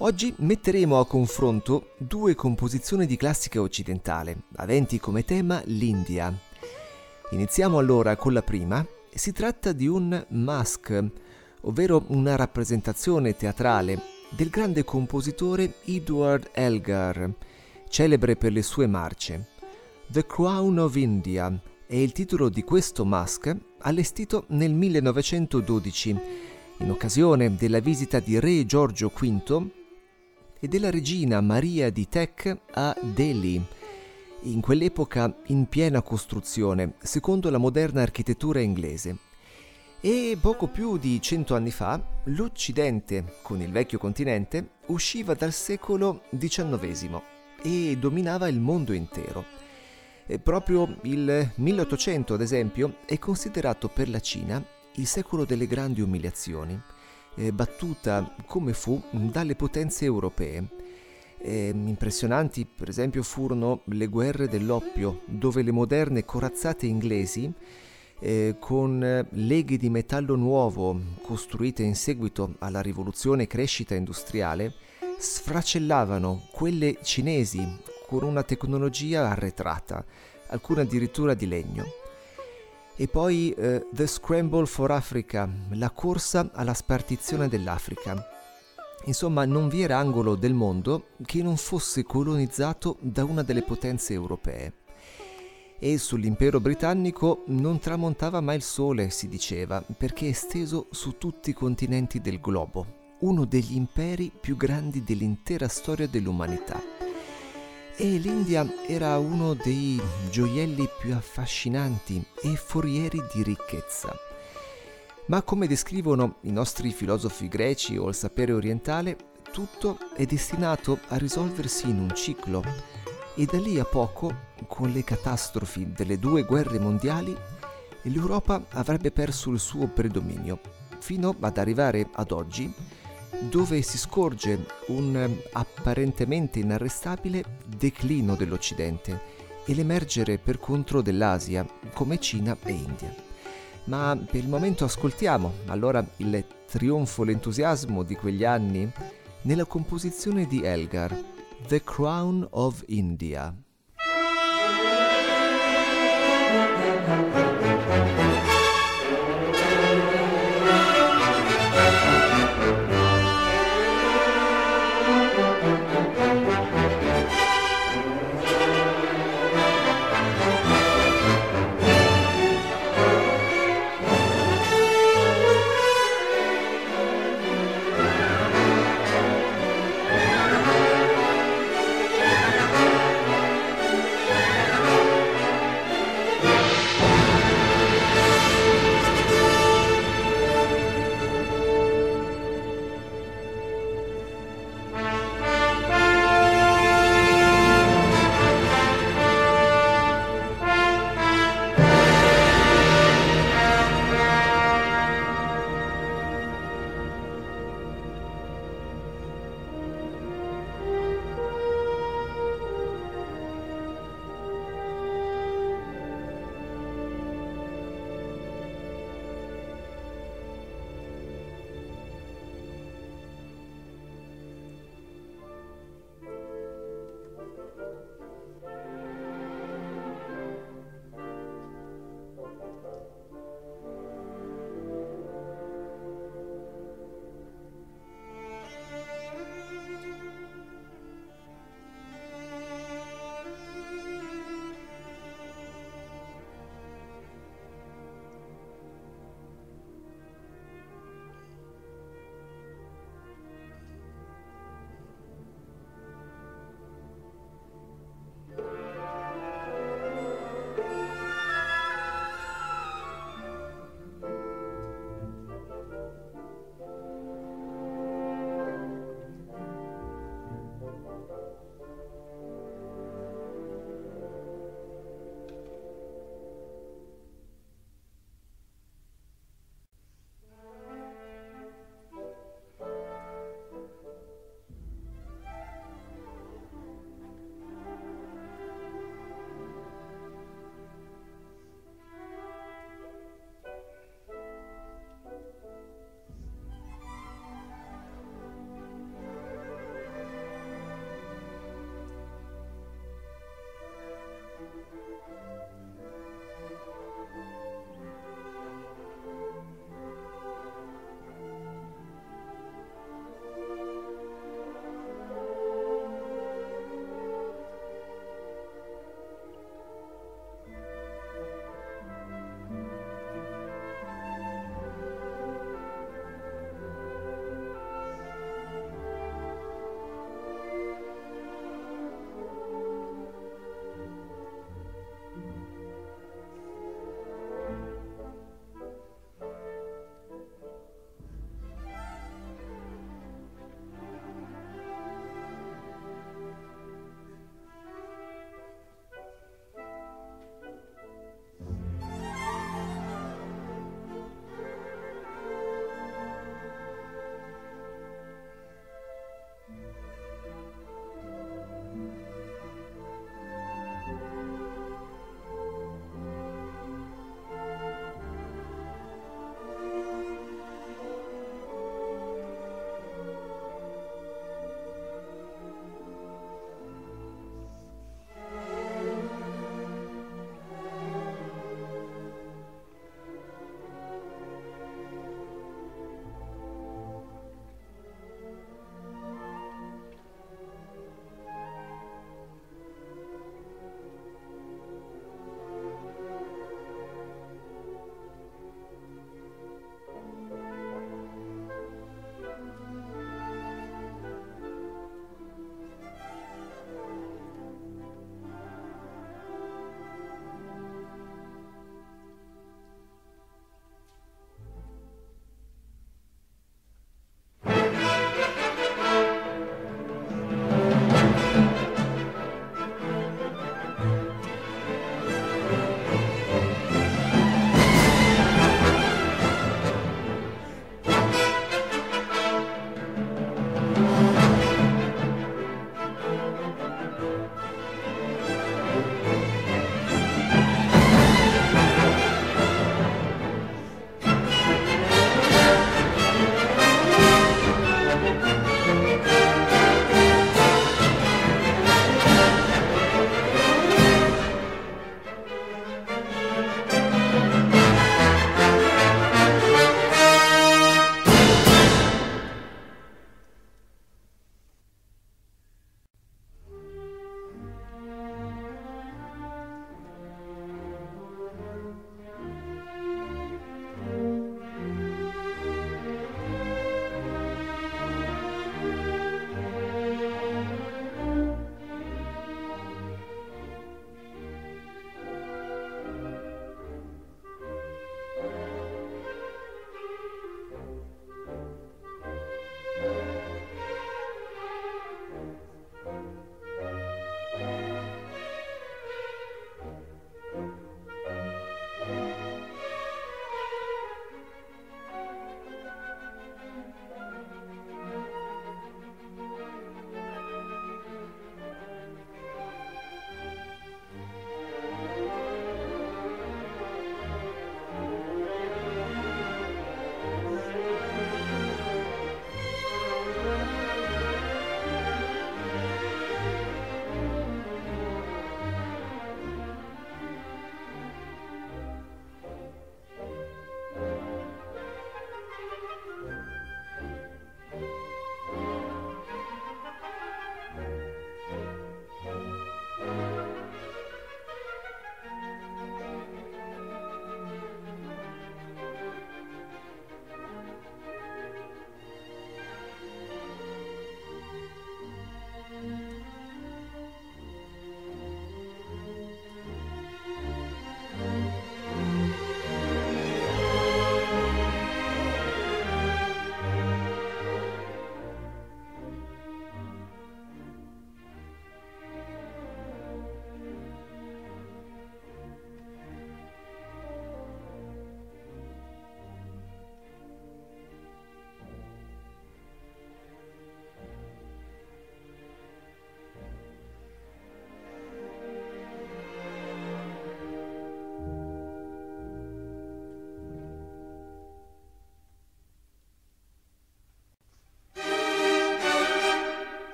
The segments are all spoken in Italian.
Oggi metteremo a confronto due composizioni di classica occidentale, aventi come tema l'India. Iniziamo allora con la prima, si tratta di un mask, ovvero una rappresentazione teatrale del grande compositore Edward Elgar, celebre per le sue marce. The Crown of India è il titolo di questo mask allestito nel 1912 in occasione della visita di re Giorgio V e della regina Maria di Teck a Delhi, in quell'epoca in piena costruzione, secondo la moderna architettura inglese. E poco più di cento anni fa, l'Occidente, con il vecchio continente, usciva dal secolo XIX e dominava il mondo intero. E proprio il 1800, ad esempio, è considerato per la Cina il secolo delle grandi umiliazioni, eh, battuta come fu dalle potenze europee. Eh, impressionanti, per esempio, furono le guerre dell'oppio, dove le moderne corazzate inglesi, eh, con eh, leghe di metallo nuovo costruite in seguito alla rivoluzione e crescita industriale, sfracellavano quelle cinesi con una tecnologia arretrata, alcune addirittura di legno. E poi eh, The Scramble for Africa, la corsa alla spartizione dell'Africa. Insomma, non vi era angolo del mondo che non fosse colonizzato da una delle potenze europee. E sull'impero britannico non tramontava mai il sole, si diceva, perché esteso su tutti i continenti del globo, uno degli imperi più grandi dell'intera storia dell'umanità. E l'India era uno dei gioielli più affascinanti e forieri di ricchezza. Ma come descrivono i nostri filosofi greci o il sapere orientale, tutto è destinato a risolversi in un ciclo e da lì a poco, con le catastrofi delle due guerre mondiali, l'Europa avrebbe perso il suo predominio, fino ad arrivare ad oggi, dove si scorge un eh, apparentemente inarrestabile declino dell'Occidente e l'emergere per contro dell'Asia, come Cina e India. Ma per il momento ascoltiamo allora il trionfo, l'entusiasmo di quegli anni nella composizione di Elgar, The Crown of India.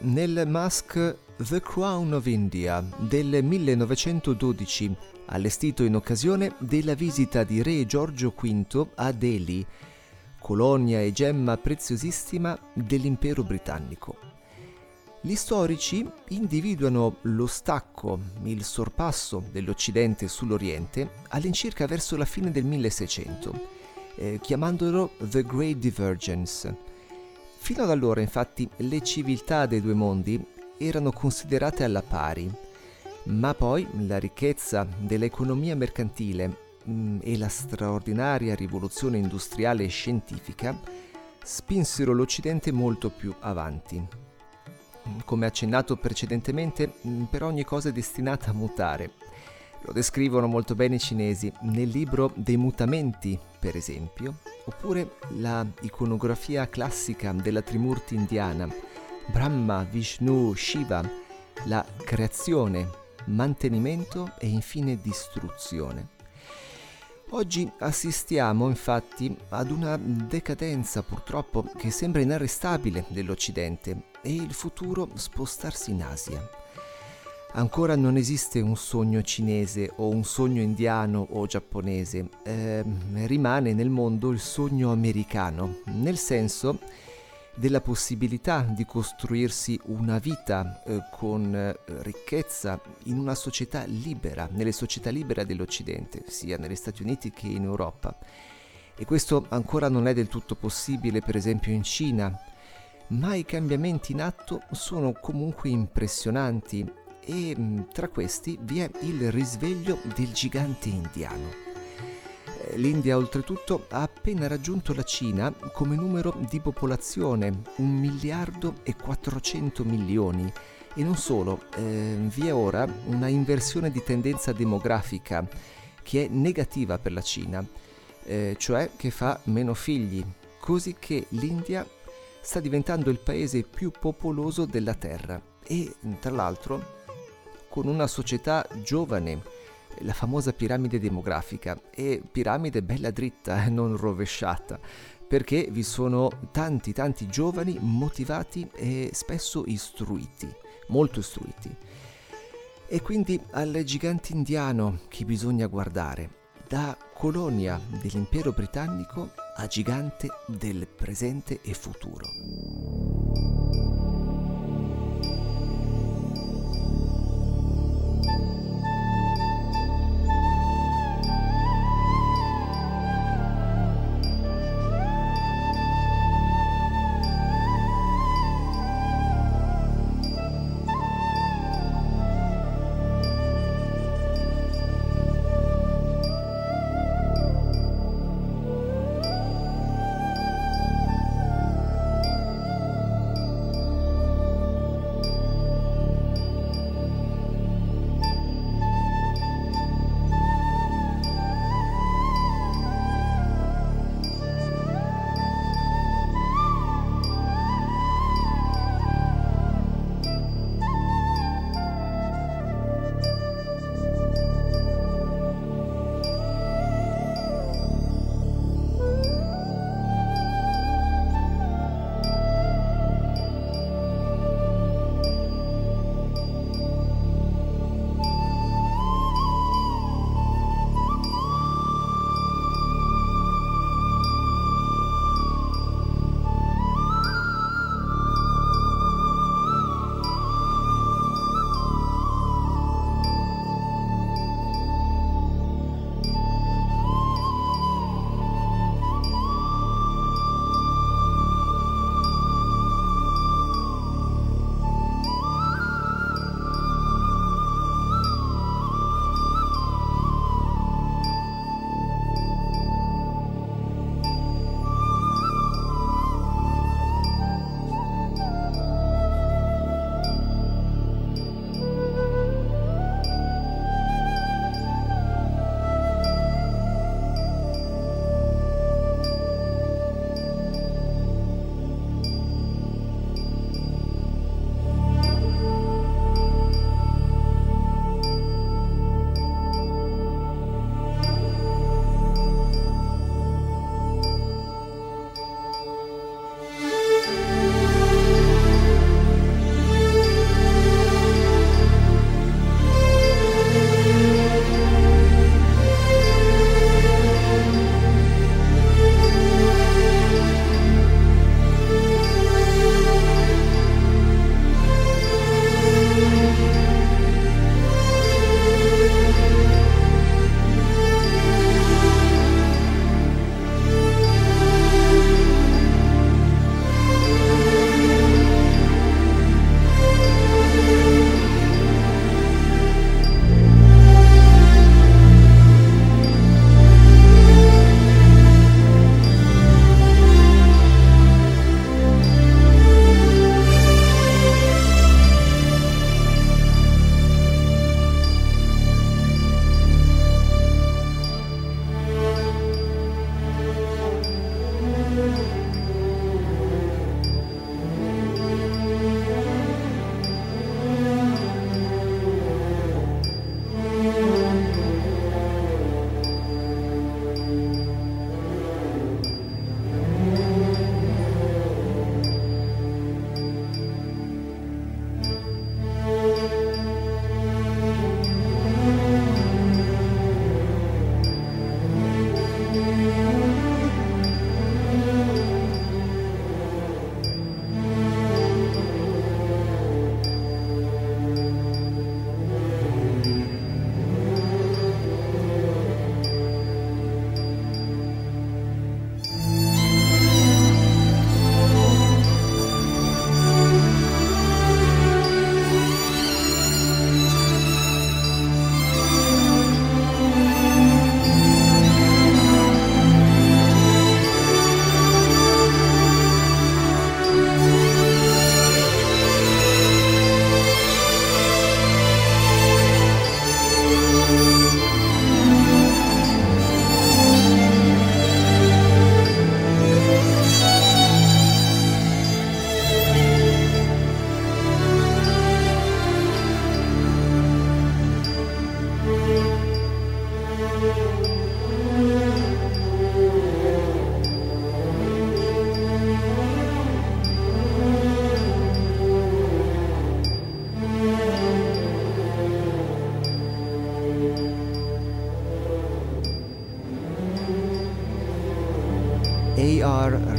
Nel Mask The Crown of India del 1912, allestito in occasione della visita di Re Giorgio V a Delhi, colonia e gemma preziosissima dell'impero britannico. Gli storici individuano lo stacco, il sorpasso dell'Occidente sull'Oriente all'incirca verso la fine del 1600, eh, chiamandolo The Great Divergence. Fino ad allora, infatti, le civiltà dei due mondi erano considerate alla pari, ma poi la ricchezza dell'economia mercantile mm, e la straordinaria rivoluzione industriale e scientifica spinsero l'Occidente molto più avanti. Come accennato precedentemente, mm, per ogni cosa è destinata a mutare. Lo descrivono molto bene i cinesi nel libro dei mutamenti, per esempio, oppure la iconografia classica della Trimurti indiana, Brahma, Vishnu, Shiva, la creazione, mantenimento e infine distruzione. Oggi assistiamo infatti ad una decadenza purtroppo che sembra inarrestabile dell'Occidente e il futuro spostarsi in Asia. Ancora non esiste un sogno cinese o un sogno indiano o giapponese, eh, rimane nel mondo il sogno americano, nel senso della possibilità di costruirsi una vita eh, con eh, ricchezza in una società libera, nelle società libere dell'Occidente, sia negli Stati Uniti che in Europa. E questo ancora non è del tutto possibile, per esempio, in Cina, ma i cambiamenti in atto sono comunque impressionanti e mm, tra questi vi è il risveglio del gigante indiano. L'India oltretutto ha appena raggiunto la Cina come numero di popolazione, 1 miliardo e 400 milioni. E non solo, eh, vi è ora una inversione di tendenza demografica che è negativa per la Cina, eh, cioè che fa meno figli, così che l'India sta diventando il paese più popoloso della Terra e tra l'altro con una società giovane la famosa piramide demografica e piramide bella dritta e non rovesciata perché vi sono tanti tanti giovani motivati e spesso istruiti, molto istruiti. E quindi al gigante indiano che bisogna guardare, da colonia dell'impero britannico a gigante del presente e futuro.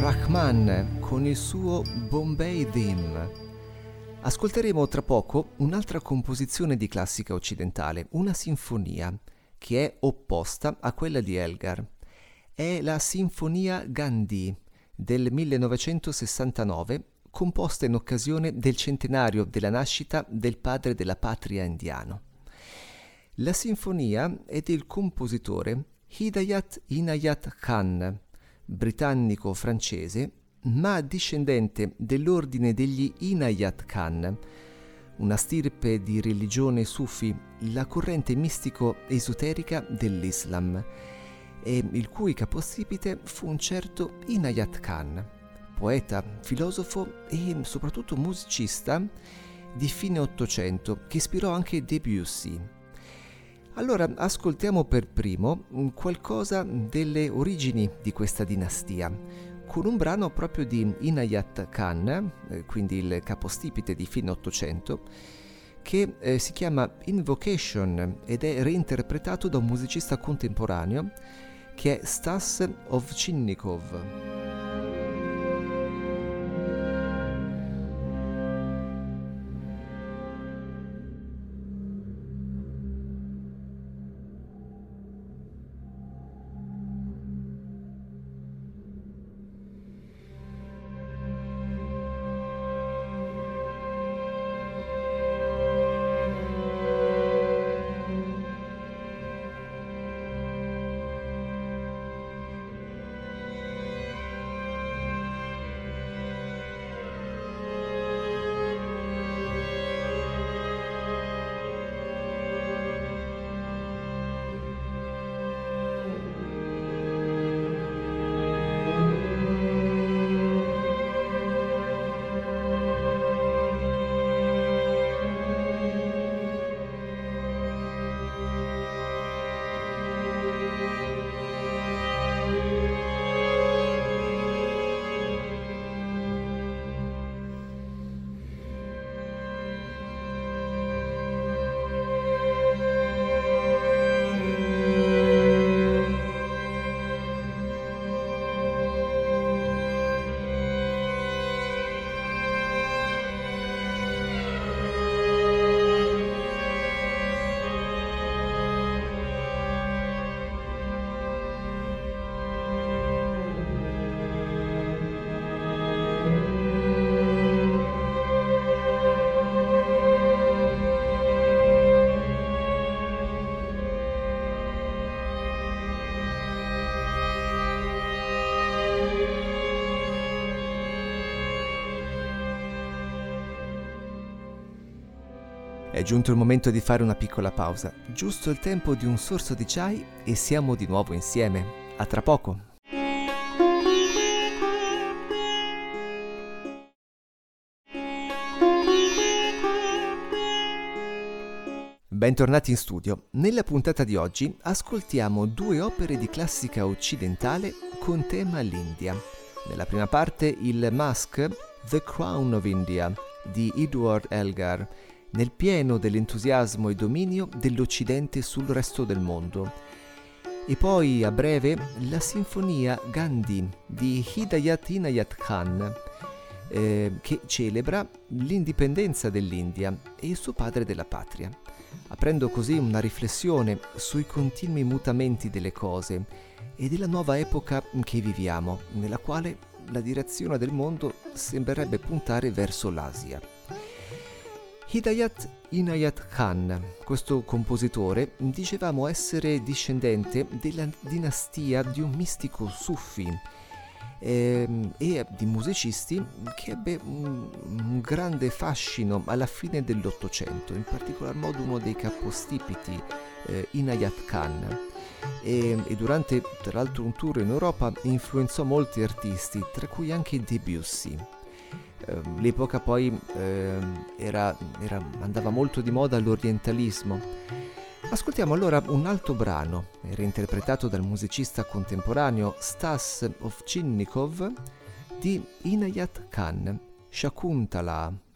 Rahman con il suo Bombay Theme. Ascolteremo tra poco un'altra composizione di classica occidentale, una sinfonia, che è opposta a quella di Elgar. È la Sinfonia Gandhi del 1969, composta in occasione del centenario della nascita del padre della patria indiano. La sinfonia è del compositore Hidayat Inayat Khan, britannico-francese, ma discendente dell'ordine degli Inayat Khan, una stirpe di religione sufi, la corrente mistico-esoterica dell'Islam, e il cui capostipite fu un certo Inayat Khan, poeta, filosofo e soprattutto musicista di fine Ottocento, che ispirò anche Debussy. Allora ascoltiamo per primo qualcosa delle origini di questa dinastia, con un brano proprio di Inayat Khan, eh, quindi il capostipite di fine Ottocento, che eh, si chiama Invocation ed è reinterpretato da un musicista contemporaneo che è Stas Ovchinnikov. È giunto il momento di fare una piccola pausa, giusto il tempo di un sorso di chai e siamo di nuovo insieme. A tra poco! Bentornati in studio. Nella puntata di oggi ascoltiamo due opere di classica occidentale con tema l'India. Nella prima parte il Mask The Crown of India di Edward Elgar nel pieno dell'entusiasmo e dominio dell'Occidente sul resto del mondo. E poi, a breve, la sinfonia Gandhi di Hidayat Inayat Khan, eh, che celebra l'indipendenza dell'India e il suo padre della patria, aprendo così una riflessione sui continui mutamenti delle cose e della nuova epoca che viviamo, nella quale la direzione del mondo sembrerebbe puntare verso l'Asia. Hidayat Inayat Khan, questo compositore, dicevamo essere discendente della dinastia di un mistico sufi eh, e di musicisti che ebbe un, un, grande fascino alla fine dell'Ottocento, in particolar modo uno dei capostipiti, eh, Inayat Khan. E, e, durante tra l'altro un tour in Europa influenzò molti artisti, tra cui anche Debussy. Ehm, l'epoca poi eh, era, era, andava molto di moda l'orientalismo. Ascoltiamo allora un altro brano, era interpretato dal musicista contemporaneo Stas Ovchinnikov di Inayat Khan, Shakuntala.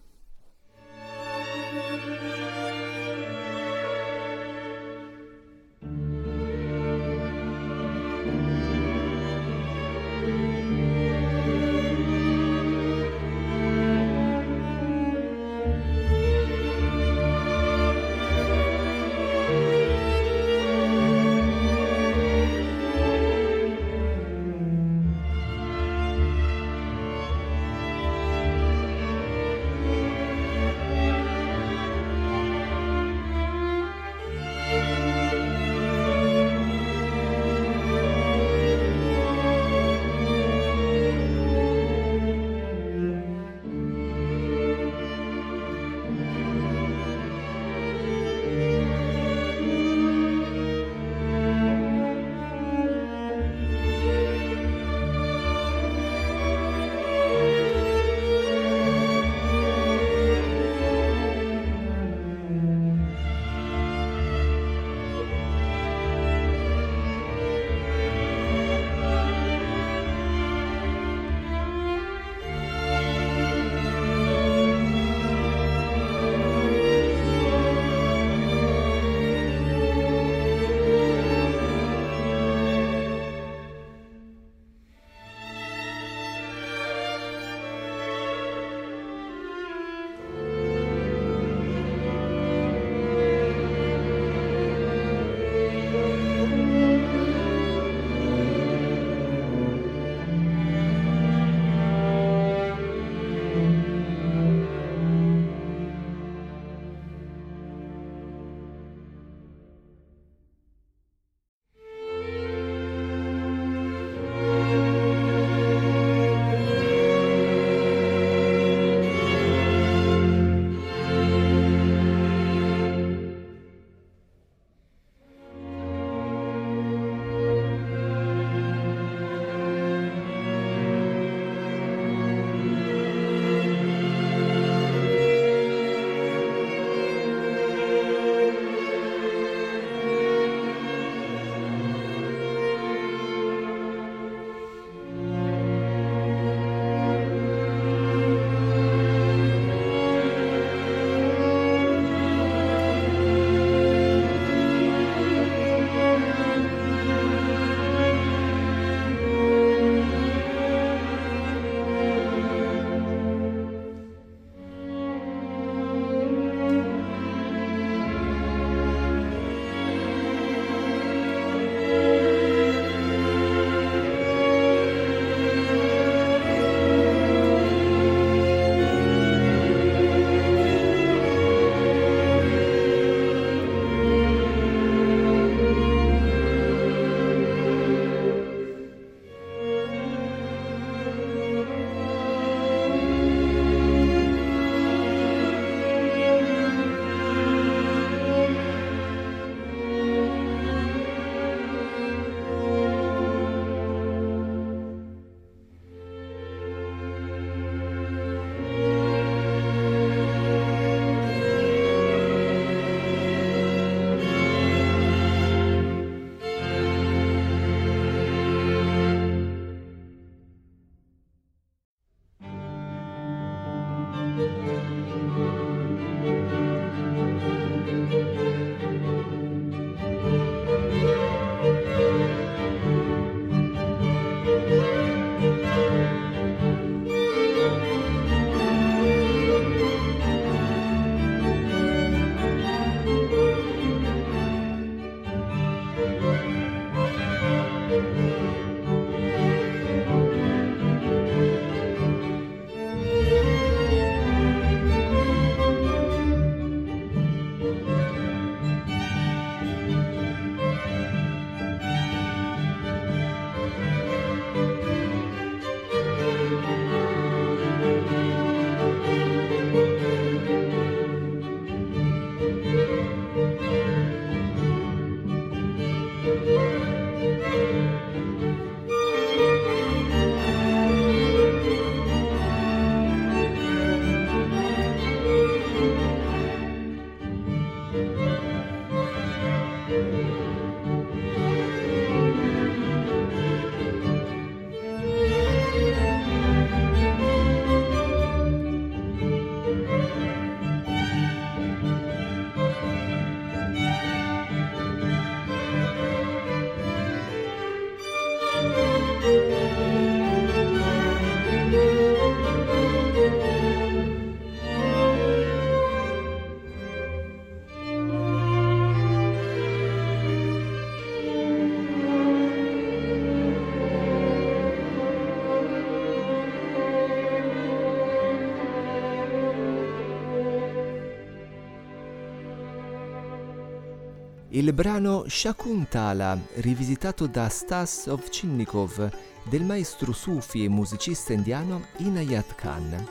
Il brano Shakuntala, rivisitato da Stas Ovchinnikov, del maestro sufi e musicista indiano Inayat Khan.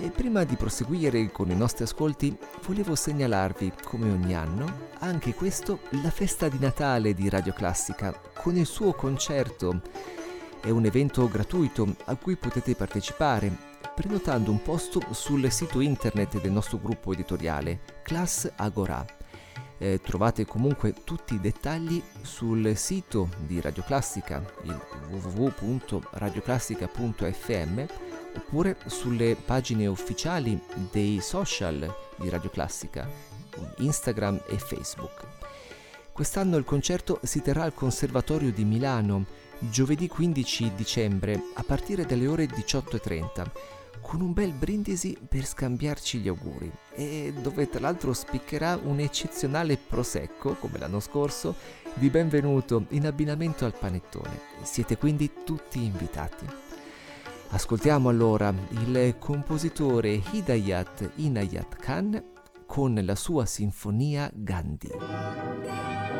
E prima di proseguire con i nostri ascolti, volevo segnalarvi, come ogni anno, anche questo la festa di Natale di Radio Classica, con il suo concerto. È un evento gratuito a cui potete partecipare prenotando un posto sul sito internet del nostro gruppo editoriale, Class Agora eh, trovate comunque tutti i dettagli sul sito di Radio Classica, il www.radioclassica.fm oppure sulle pagine ufficiali dei social di Radio Classica, Instagram e Facebook. Quest'anno il concerto si terrà al Conservatorio di Milano giovedì 15 dicembre a partire dalle ore 18.30 con un bel brindisi per scambiarci gli auguri e dove tra l'altro spiccherà un eccezionale prosecco, come l'anno scorso, di benvenuto in abbinamento al panettone. Siete quindi tutti invitati. Ascoltiamo allora il compositore Hidayat Inayat Khan con la sua sinfonia Gandhi.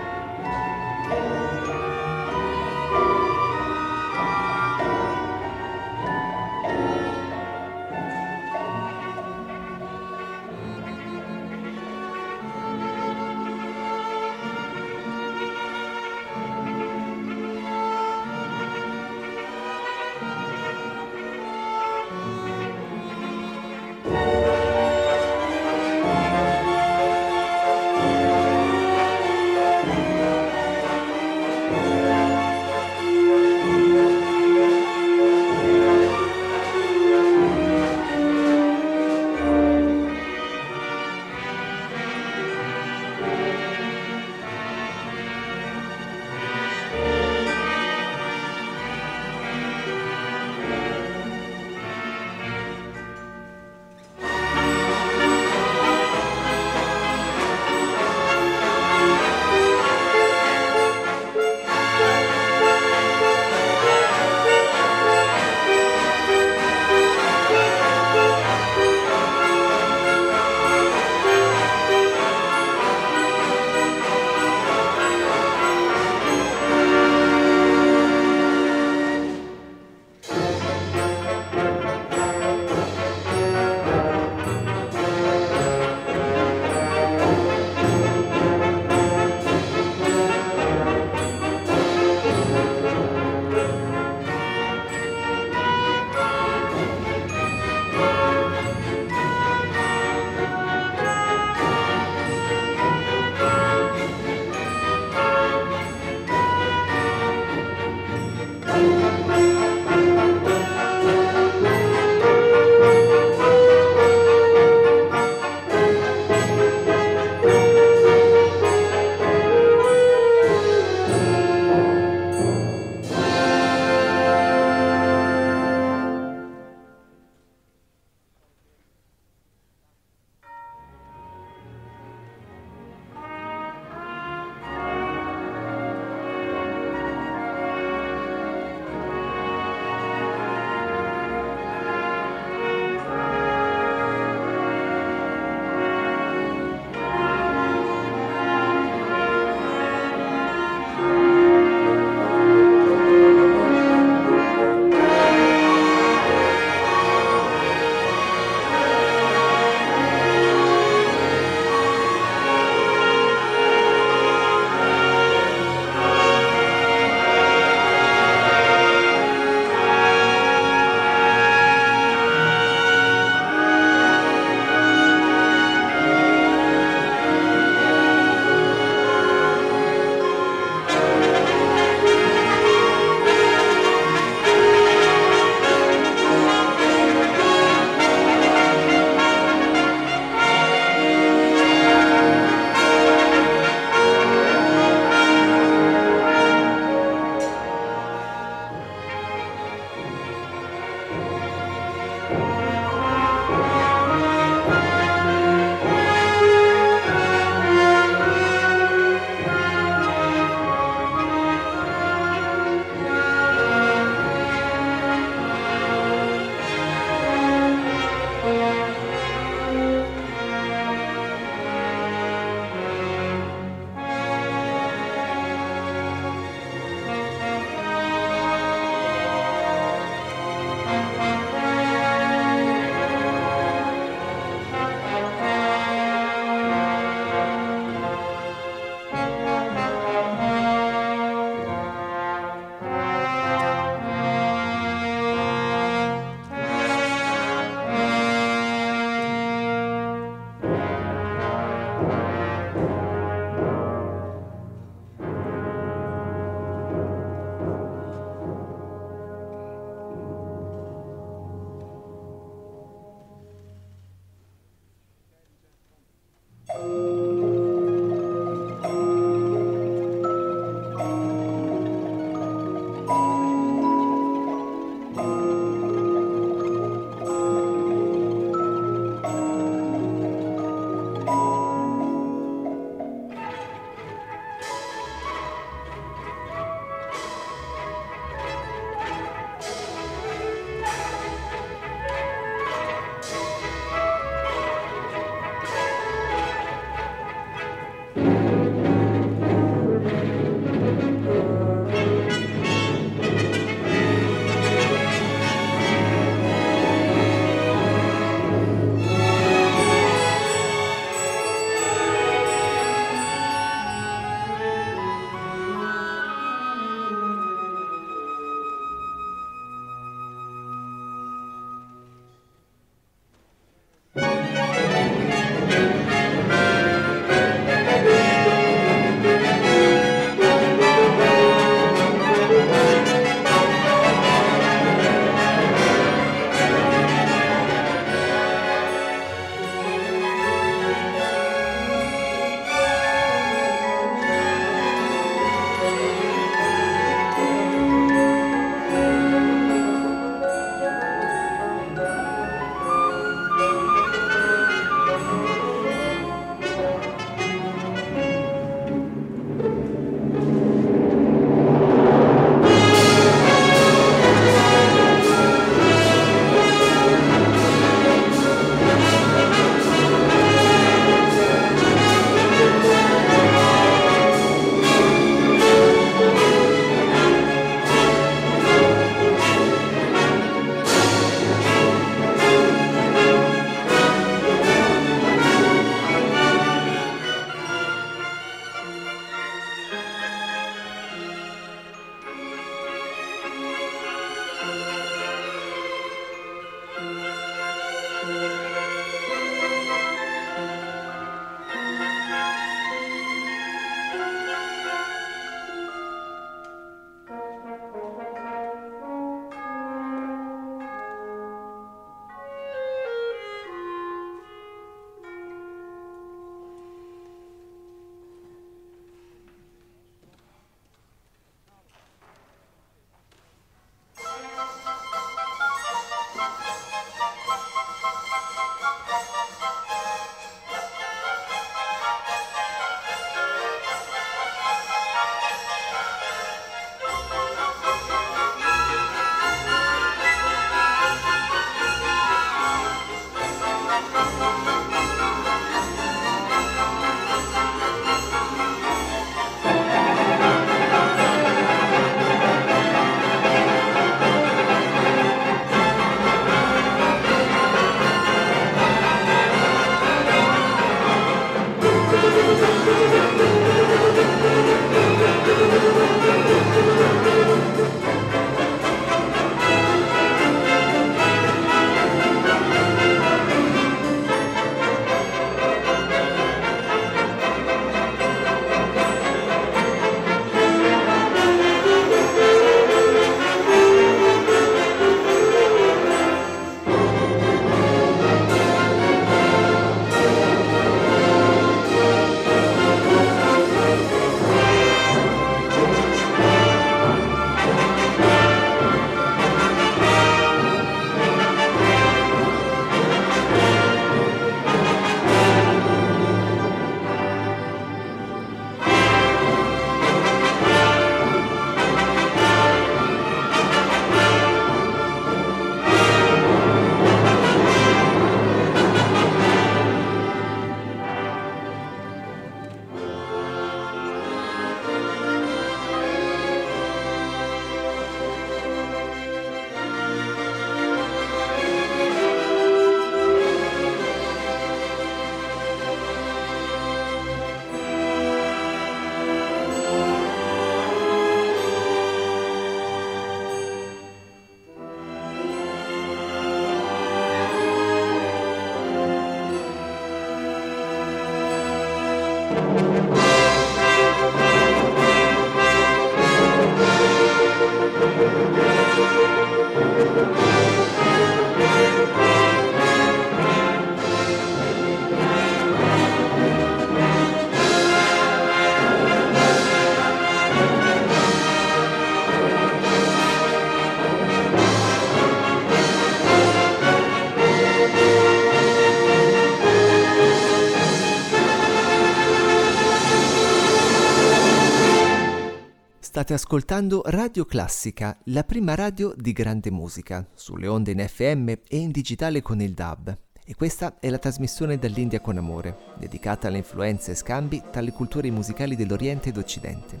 State ascoltando Radio Classica, la prima radio di grande musica, sulle onde in FM e in digitale con il DAB. E questa è la trasmissione dall'India con amore, dedicata alle influenze e scambi tra le culture musicali dell'Oriente ed Occidente.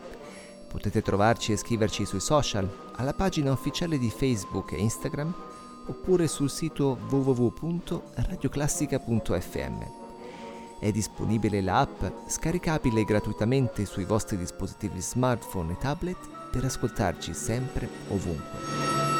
Potete trovarci e scriverci sui social, alla pagina ufficiale di Facebook e Instagram, oppure sul sito www.radioclassica.fm. È disponibile l'app, scaricabile gratuitamente sui vostri dispositivi smartphone e tablet per ascoltarci sempre ovunque.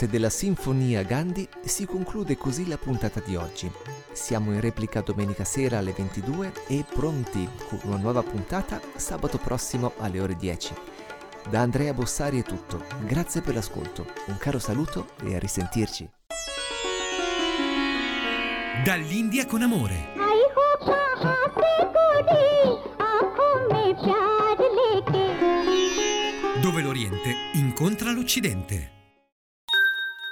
note della Sinfonia Gandhi si conclude così la puntata di oggi. Siamo in replica domenica sera alle 22 e pronti con una nuova puntata sabato prossimo alle ore 10. Da Andrea Bossari è tutto, grazie per l'ascolto, un caro saluto e a risentirci. Dall'India con amore. Dove l'Oriente incontra l'Occidente.